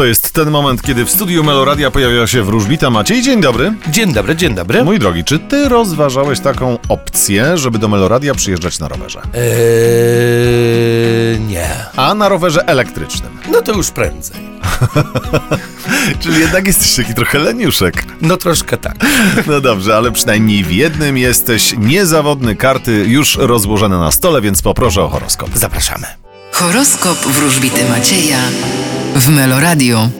To jest ten moment, kiedy w studiu Meloradia pojawia się wróżbita Maciej. Dzień dobry. Dzień dobry, dzień dobry. Mój drogi, czy ty rozważałeś taką opcję, żeby do Meloradia przyjeżdżać na rowerze? Eee, nie. A na rowerze elektrycznym. No to już prędzej. Czyli jednak jesteś taki trochę leniuszek. No troszkę tak. No dobrze, ale przynajmniej w jednym jesteś niezawodny. Karty już rozłożone na stole, więc poproszę o horoskop. Zapraszamy. Horoskop wróżbity Macieja w Meloradio.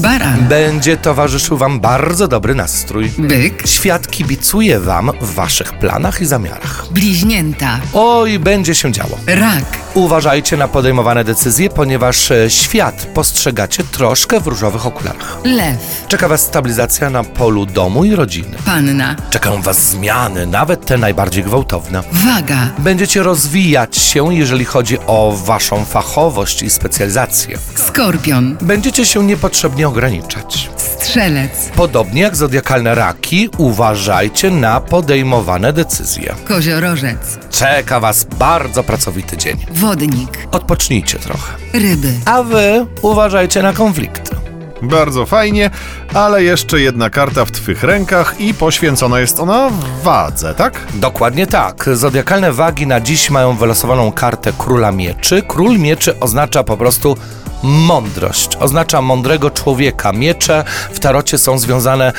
Baran, Będzie towarzyszył wam bardzo dobry nastrój. byk, Świat kibicuje wam w waszych planach i zamiarach. bliźnięta, Oj, będzie się działo. rak, Uważajcie na podejmowane decyzje, ponieważ e, świat postrzegacie troszkę w różowych okularach. lew, Czeka was stabilizacja na polu domu i rodziny. panna, Czekają was zmiany, nawet te najbardziej gwałtowne. waga, Będziecie rozwijać się, jeżeli chodzi o waszą fachowość i specjalizację. skorpion, Będziecie się niepotrzebnie ograniczać. strzelec, Podobnie jak zodiakalne raki, uważajcie na podejmowane decyzje. koziorożec, Czeka was bardzo pracowity dzień. wodnik, Odpocznijcie trochę. ryby, A wy uważajcie na konflikty. Bardzo fajnie, ale jeszcze jedna karta w twych rękach i poświęcona jest ona wadze, tak? Dokładnie tak. Zodiakalne wagi na dziś mają wylosowaną kartę króla mieczy. Król mieczy oznacza po prostu mądrość, oznacza mądrego człowieka. Miecze w tarocie są związane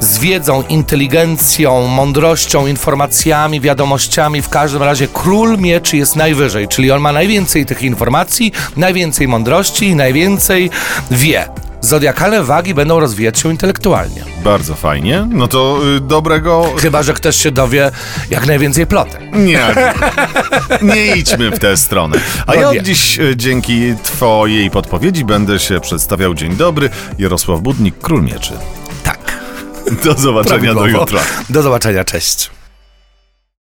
z wiedzą, inteligencją, mądrością, informacjami, wiadomościami. W każdym razie król mieczy jest najwyżej, czyli on ma najwięcej tych informacji, najwięcej mądrości najwięcej wie. Zodiakalne wagi będą rozwijać się intelektualnie. Bardzo fajnie. No to y, dobrego. Chyba, że ktoś się dowie jak najwięcej plotek. Nie. Nie idźmy w tę stronę. A ja No od nie. dziś y, dzięki Twojej podpowiedzi będę się przedstawiał. Dzień dobry. Jarosław Budnik, król mieczy. Tak. Do zobaczenia do jutra. Do zobaczenia, cześć.